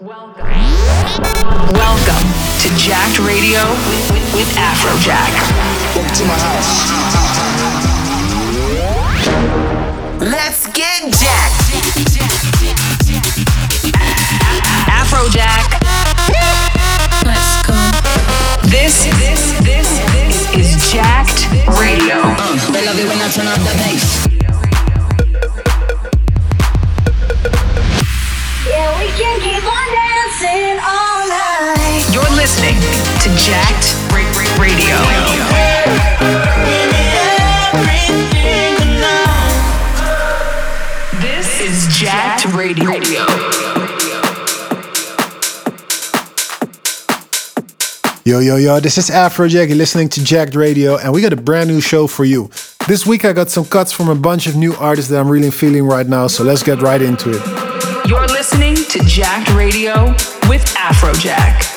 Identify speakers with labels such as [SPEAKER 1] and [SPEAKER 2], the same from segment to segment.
[SPEAKER 1] Welcome. Welcome to Jacked Radio with, with, with Afrojack.
[SPEAKER 2] Welcome to my house.
[SPEAKER 1] Let's get jacked. Afrojack. Let's go. This, this, this, this is Jacked Radio.
[SPEAKER 3] Uh, they love it when I turn up the bass.
[SPEAKER 4] We can keep on dancing all night.
[SPEAKER 1] You're listening to Jacked Radio. This is Jacked Radio.
[SPEAKER 5] Yo, yo, yo, this is Afrojack. You're listening to Jacked Radio, and we got a brand new show for you. This week I got some cuts from a bunch of new artists that I'm really feeling right now, so let's get right into it.
[SPEAKER 1] You're listening to Jacked Radio with Afrojack.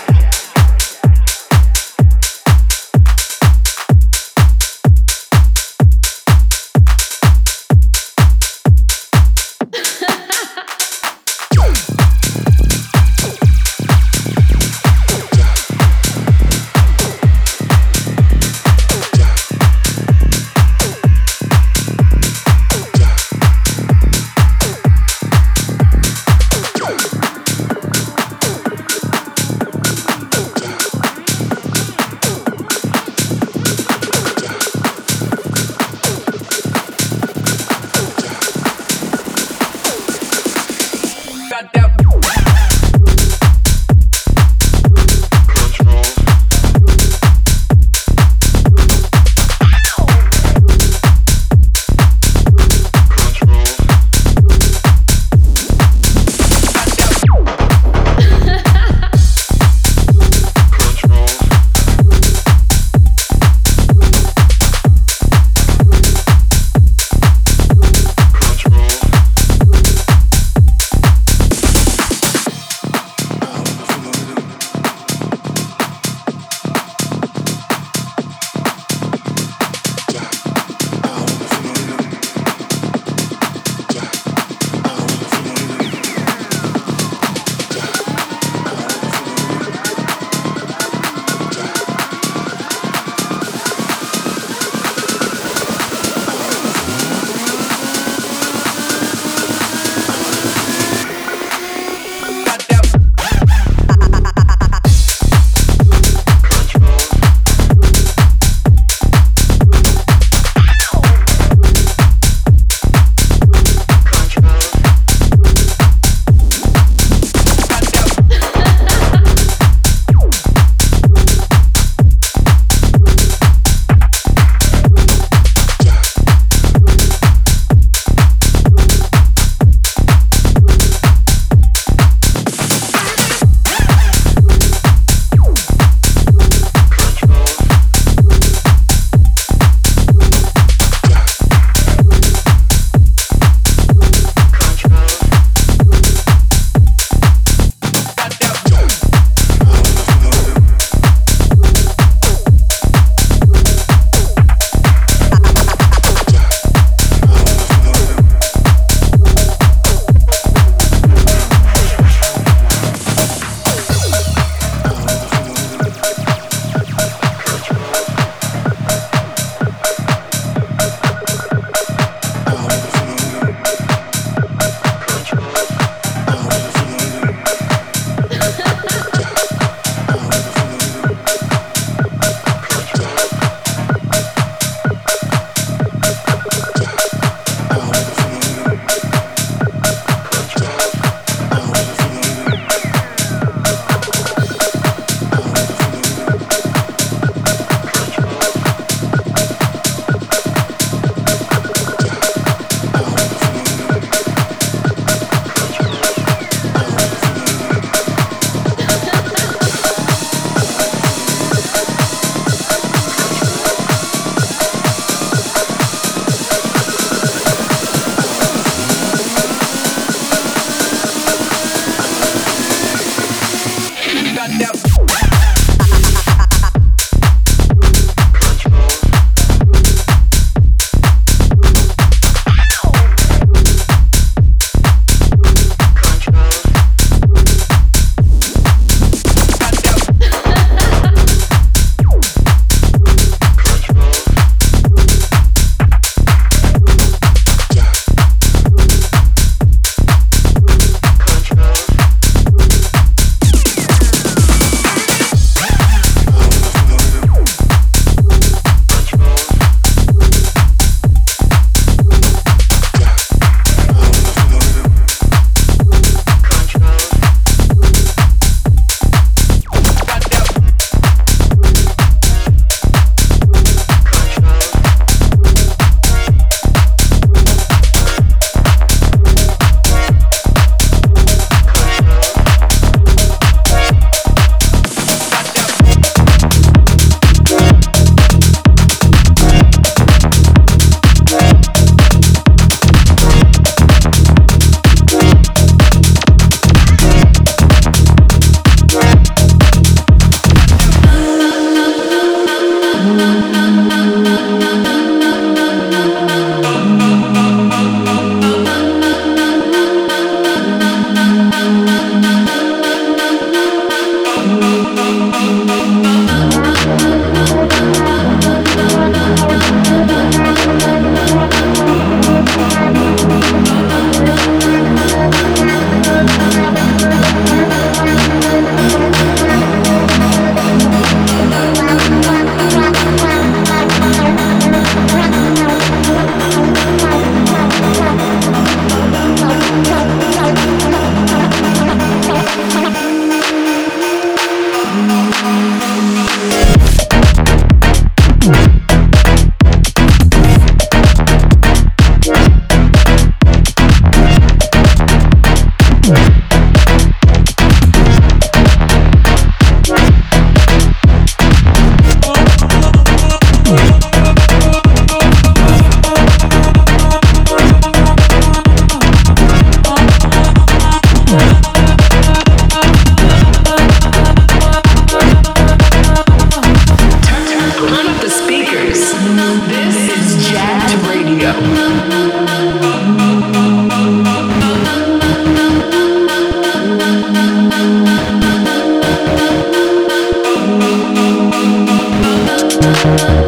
[SPEAKER 6] Running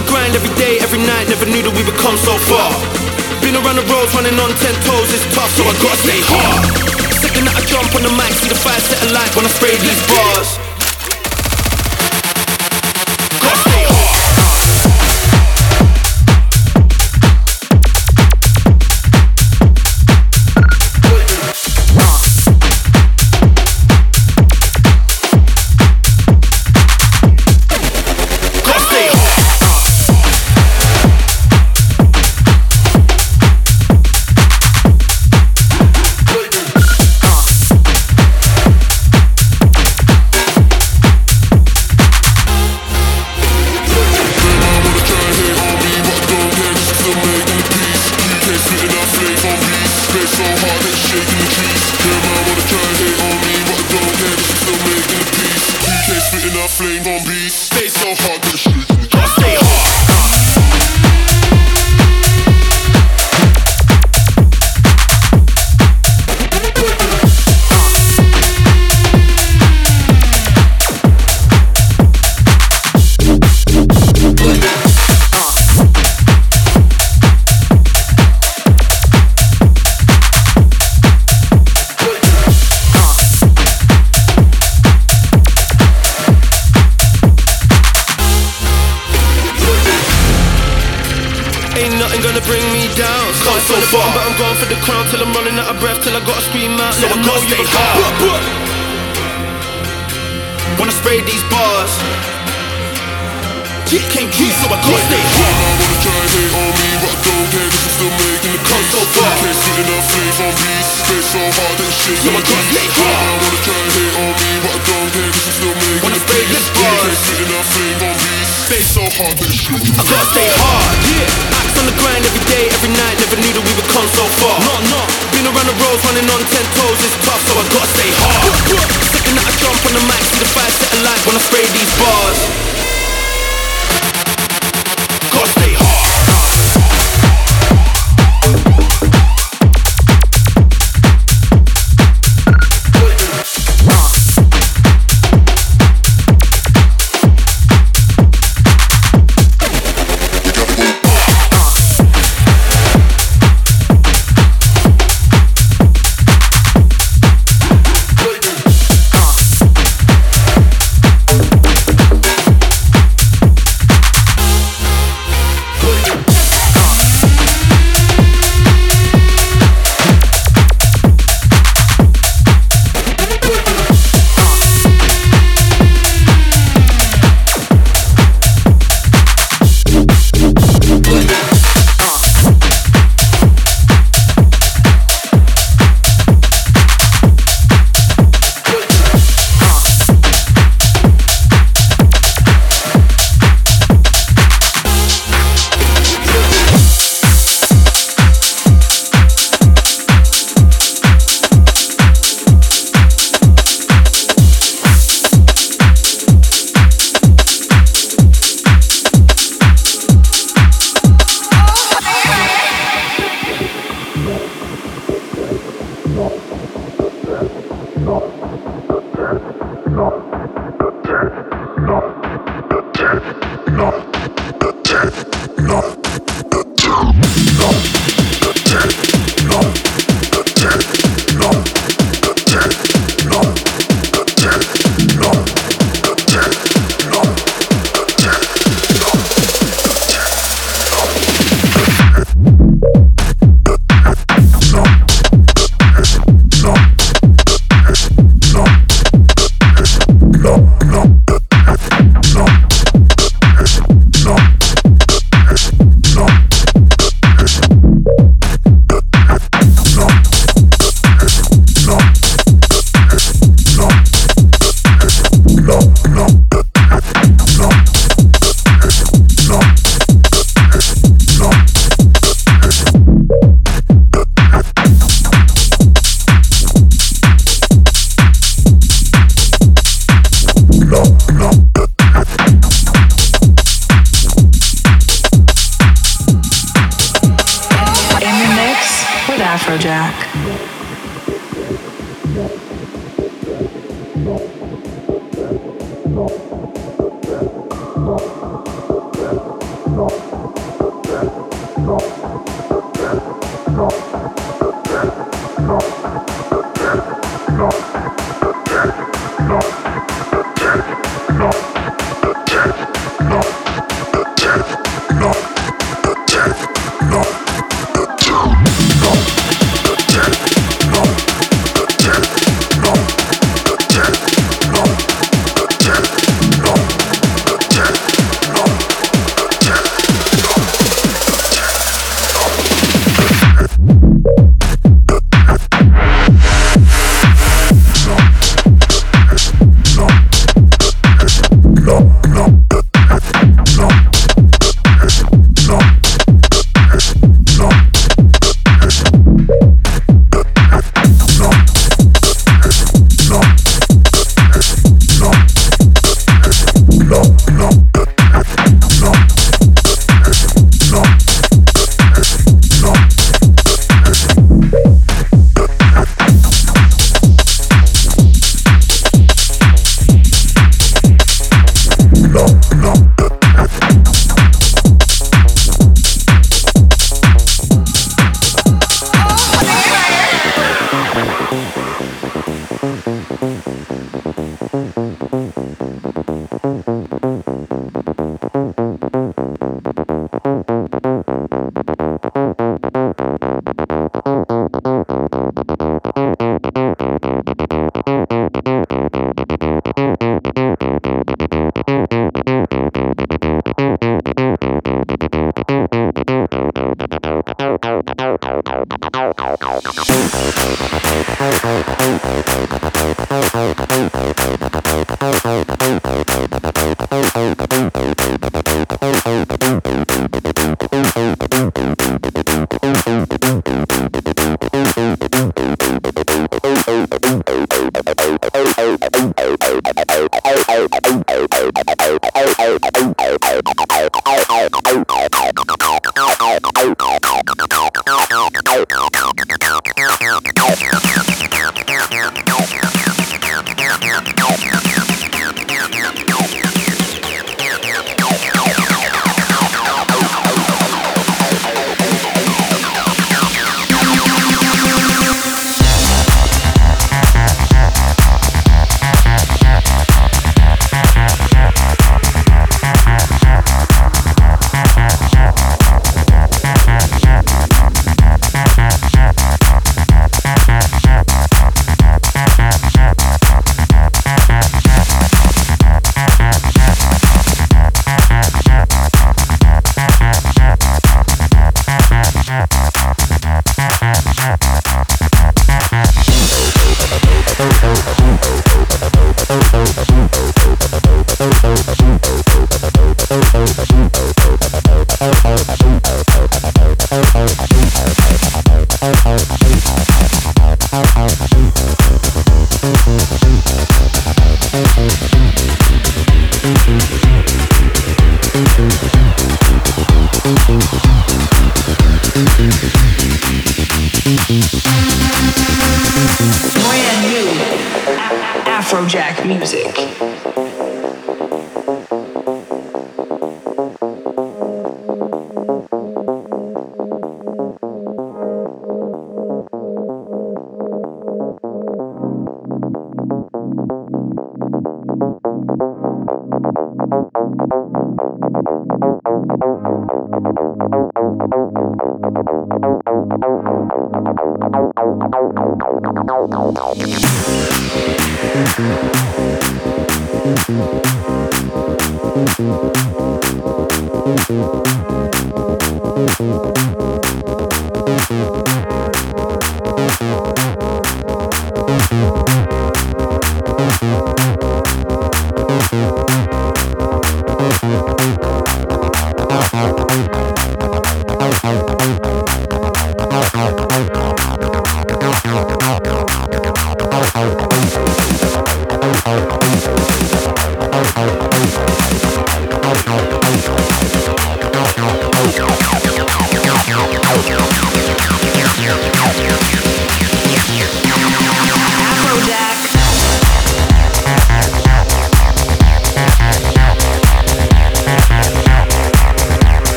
[SPEAKER 6] the grind every day, every night, never knew that we would come so far. Been around the roads, running on ten toes It's tough, so I gotta stay hard. Second that I jump on the mic, see the fire set alight when I spray these bars.
[SPEAKER 7] this shit, yeah, I'ma cut it hard All the trying to hate on me, but I don't care Cause I'm still making When I spray this part Can't sit in our flame on me, Stay so hard, this shit I gotta stay hard, yeah. Axe on the grind every day, every night. Never knew that we would come so far. No, no. Been around the roads, running on ten toes. It's tough, so I gotta stay hard. Second that I jump on the mic, see the fire set alight When I spray these bars. Yeah.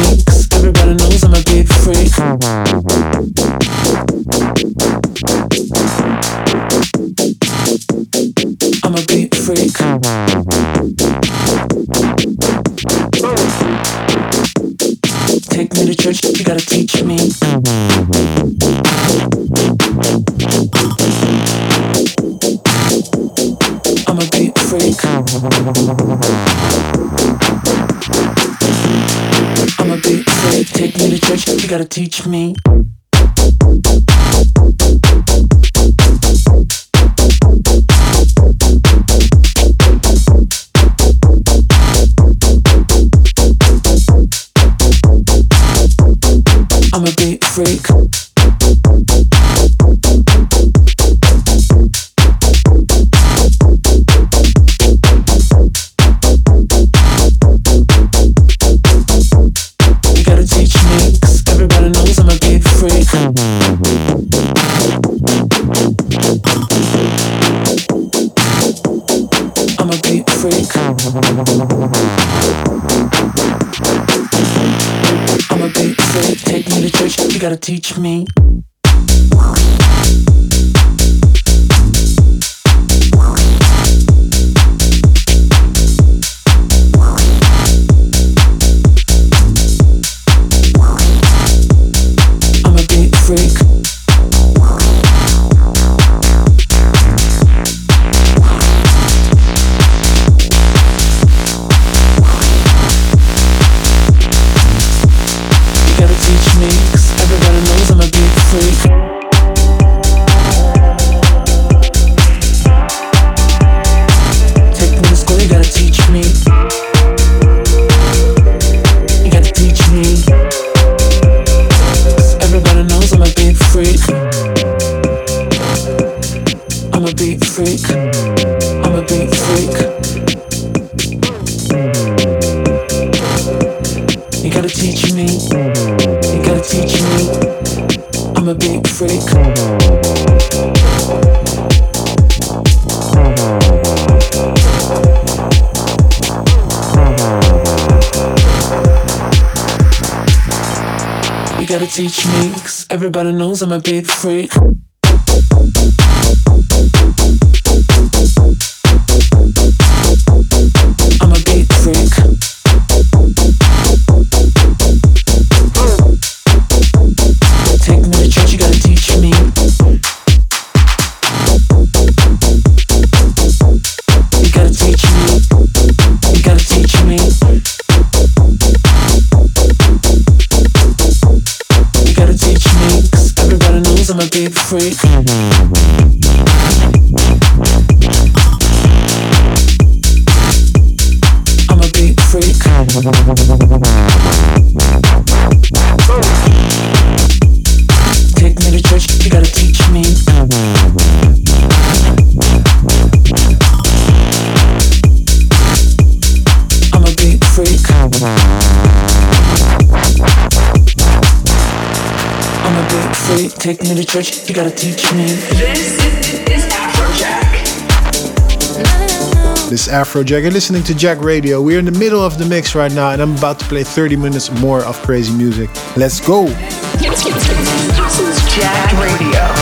[SPEAKER 7] mix. To teach me. you gotta teach me. but I know I'm a big freak. gotta teach me.
[SPEAKER 1] This is Afrojack.
[SPEAKER 5] This is Afrojack. You're listening to Jacked Radio. We're in the middle of the mix right now, and I'm about to play 30 minutes more of crazy music. Let's go.
[SPEAKER 1] This is Jacked Radio.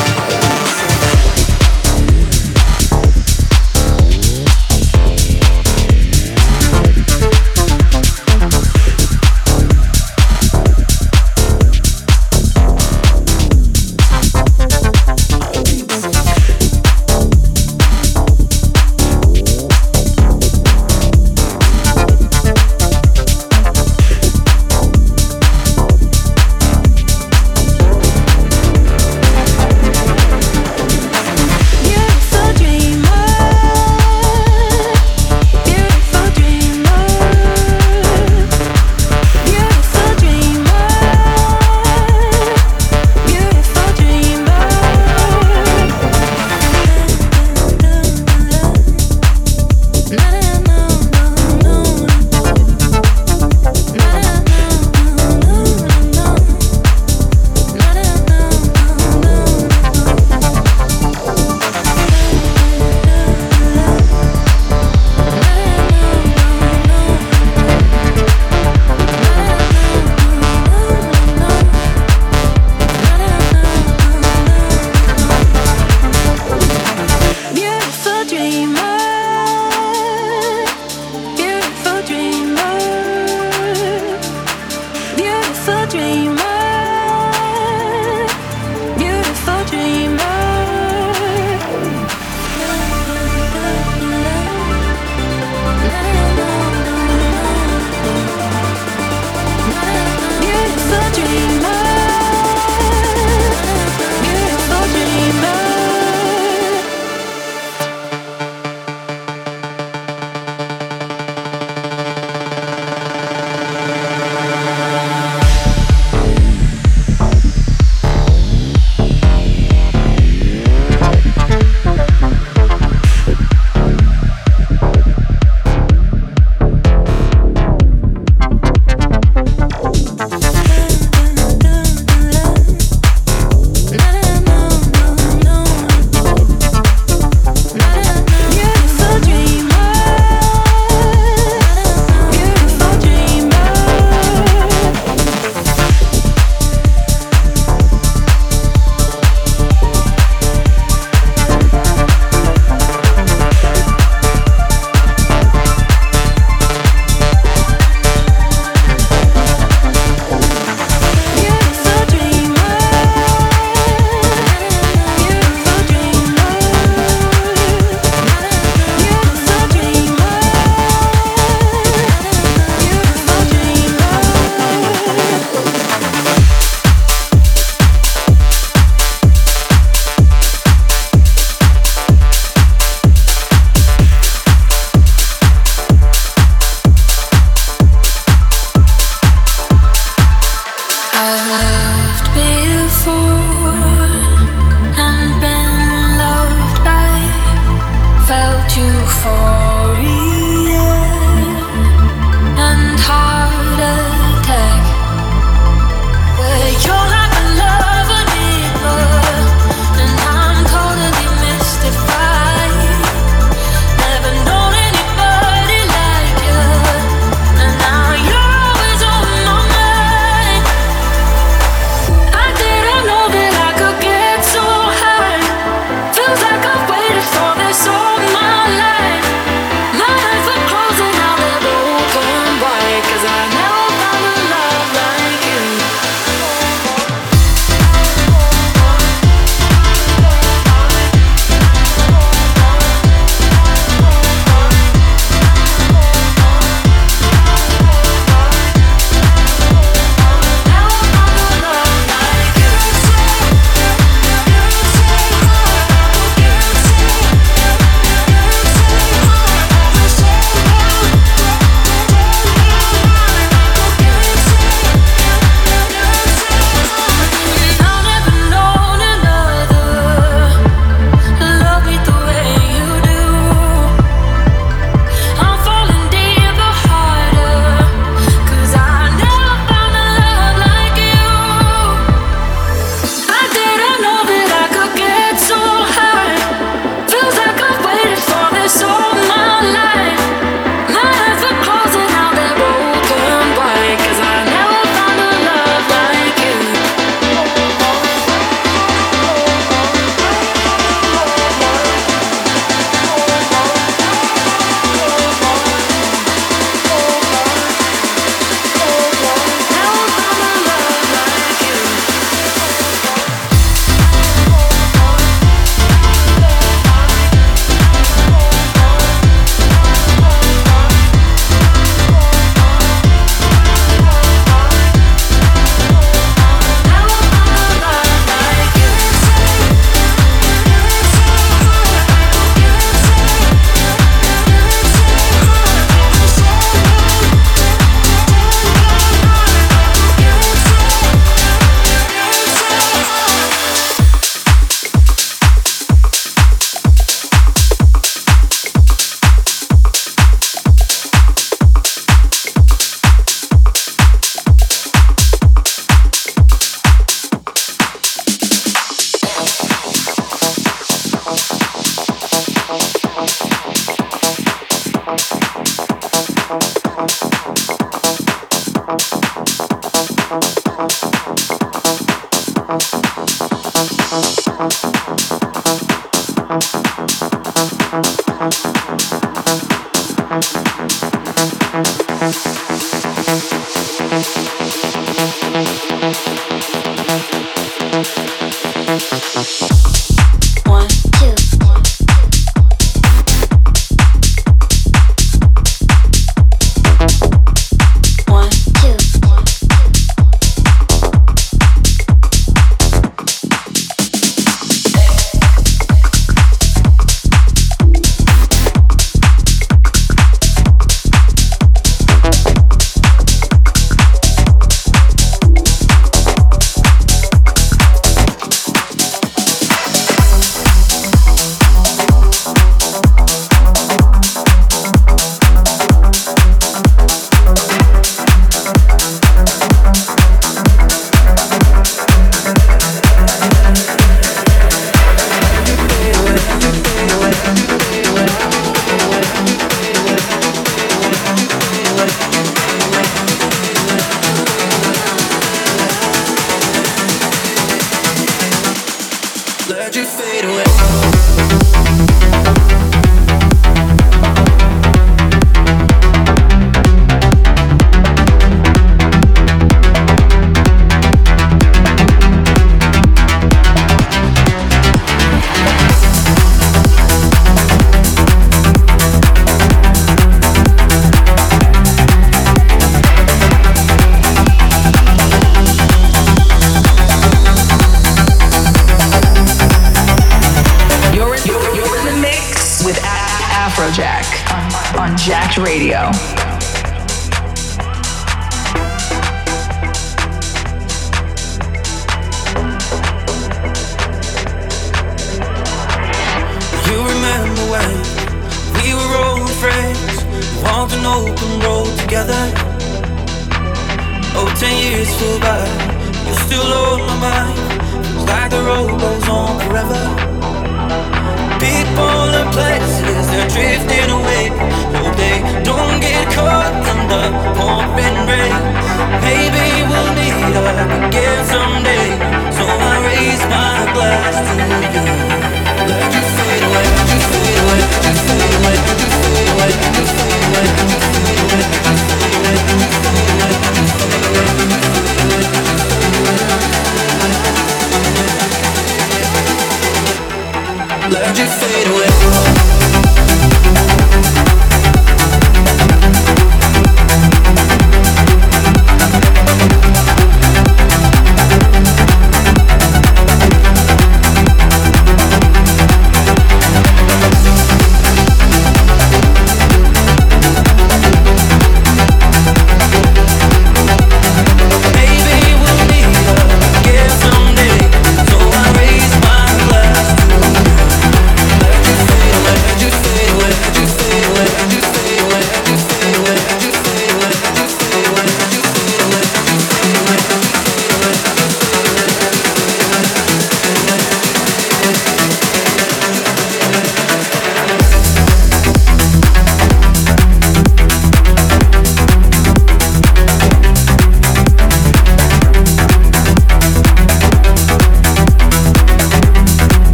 [SPEAKER 8] This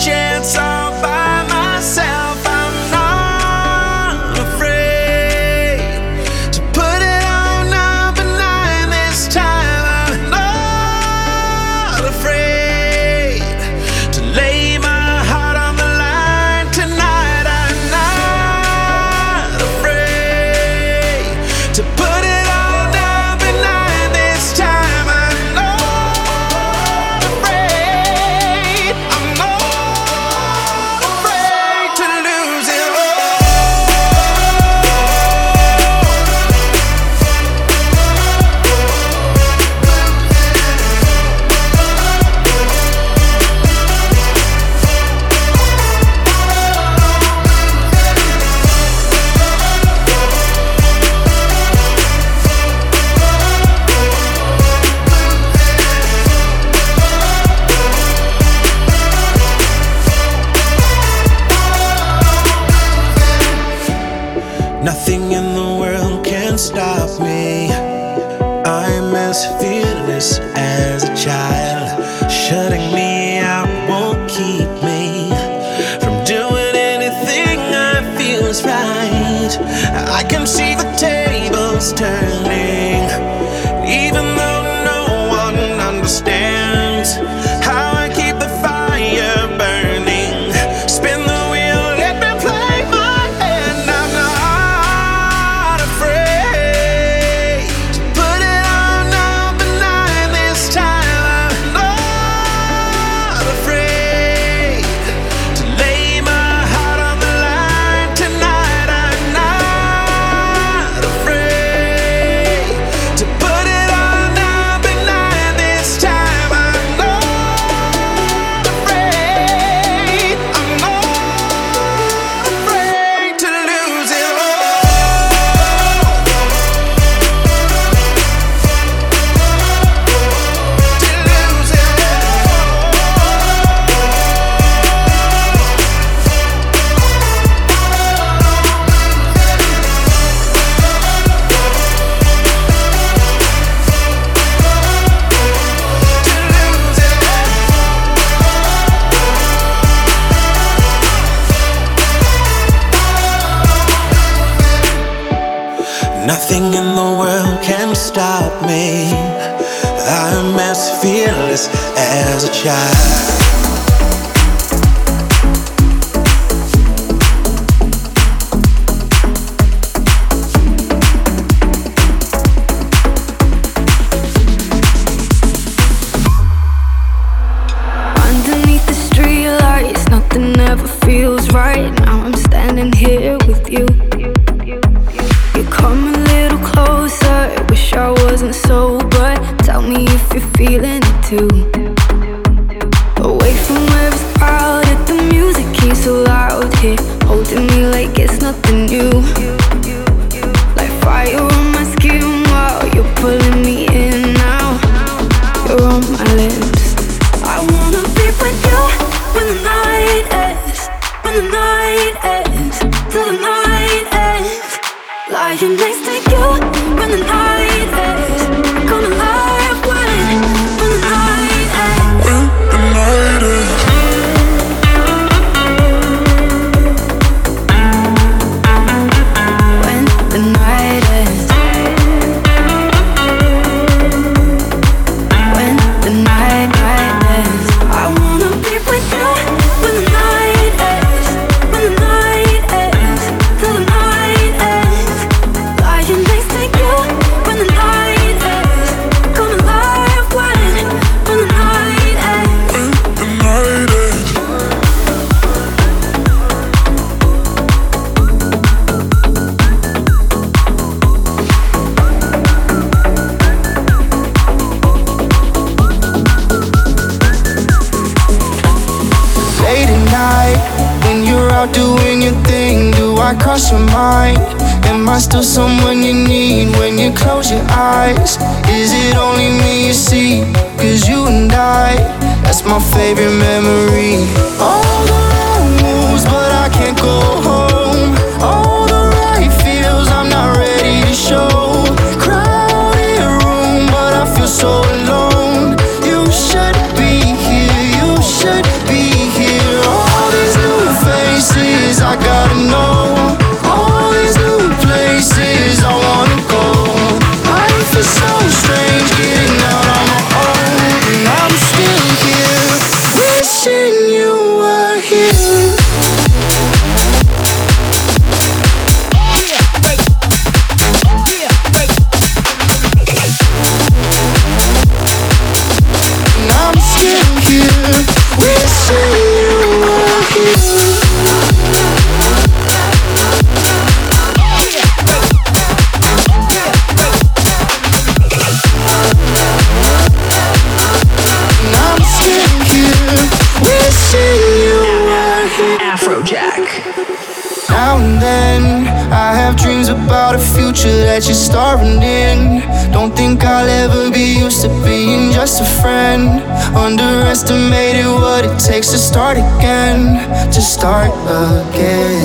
[SPEAKER 8] time.
[SPEAKER 9] that you're starving in. Don't think I'll ever be used to being just a friend. Underestimated what it takes to start again, to start again.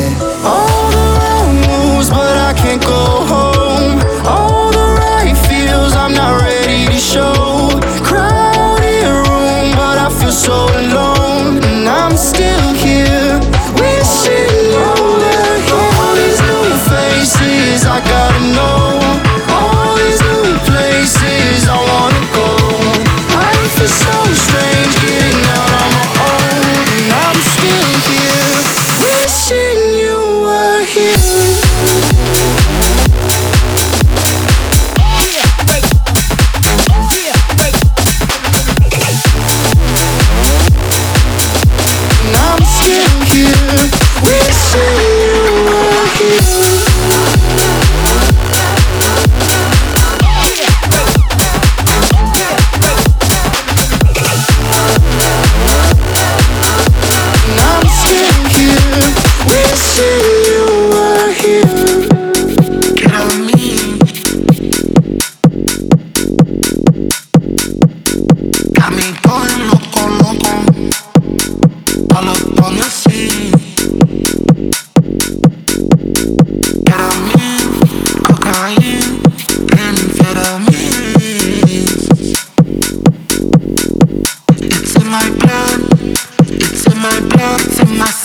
[SPEAKER 9] love to
[SPEAKER 4] myself.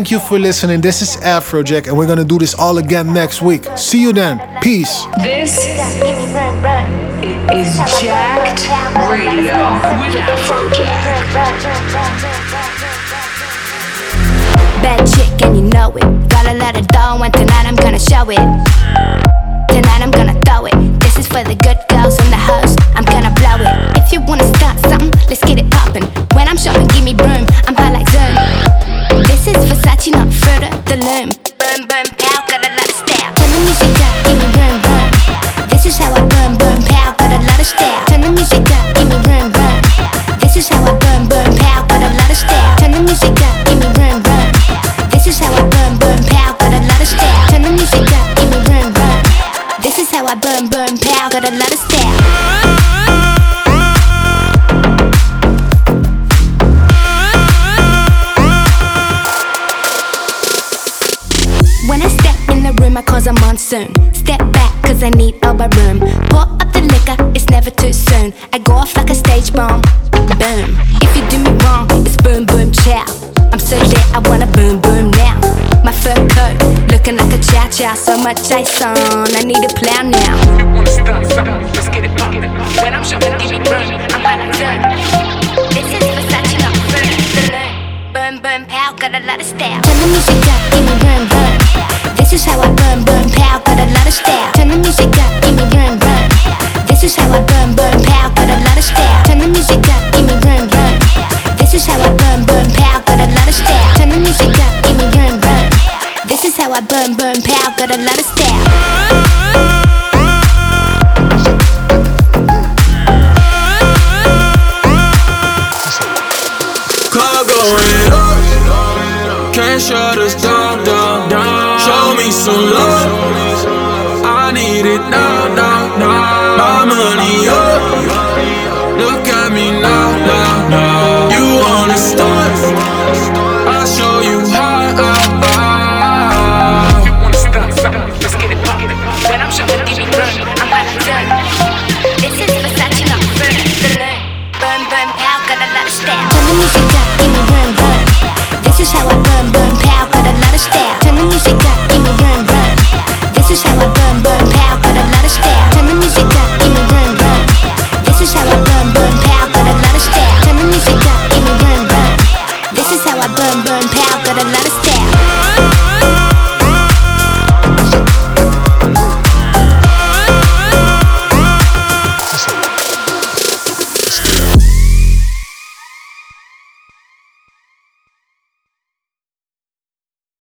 [SPEAKER 5] Thank you for listening. This is Afrojack, and we're gonna do this all again next week. See you then. Peace.
[SPEAKER 1] This
[SPEAKER 4] give me run, run.
[SPEAKER 1] is Jacked Radio with Afrojack.
[SPEAKER 10] Bad chick and you know it. Gotta let it dough and tonight I'm gonna show it. Tonight I'm gonna throw it. This is for the good girls in the house. I'm gonna blow it. If you wanna start something, let's get it poppin'. When I'm shopping, Versace, not further never. I go off like a stage bomb. Boom. If you do me wrong, it's boom, boom, chow. I'm so lit, I wanna boom, boom now. My fur coat, looking like a chow chow. So much ice on, I need a plow now.
[SPEAKER 1] Let's get it poppin'. When I'm shopping, give me run. I'm high like Zoom.
[SPEAKER 10] This is Versace, not fur. Boom, boom, pow, got a lot of style. Turn the music up, give me run, run. This is how I burn, burn, pow, got a lot of style. Turn the music up, give me run, run. This is how I how I burn, burn, pow, got a lot of style.
[SPEAKER 11] Car going up, can't shut us down,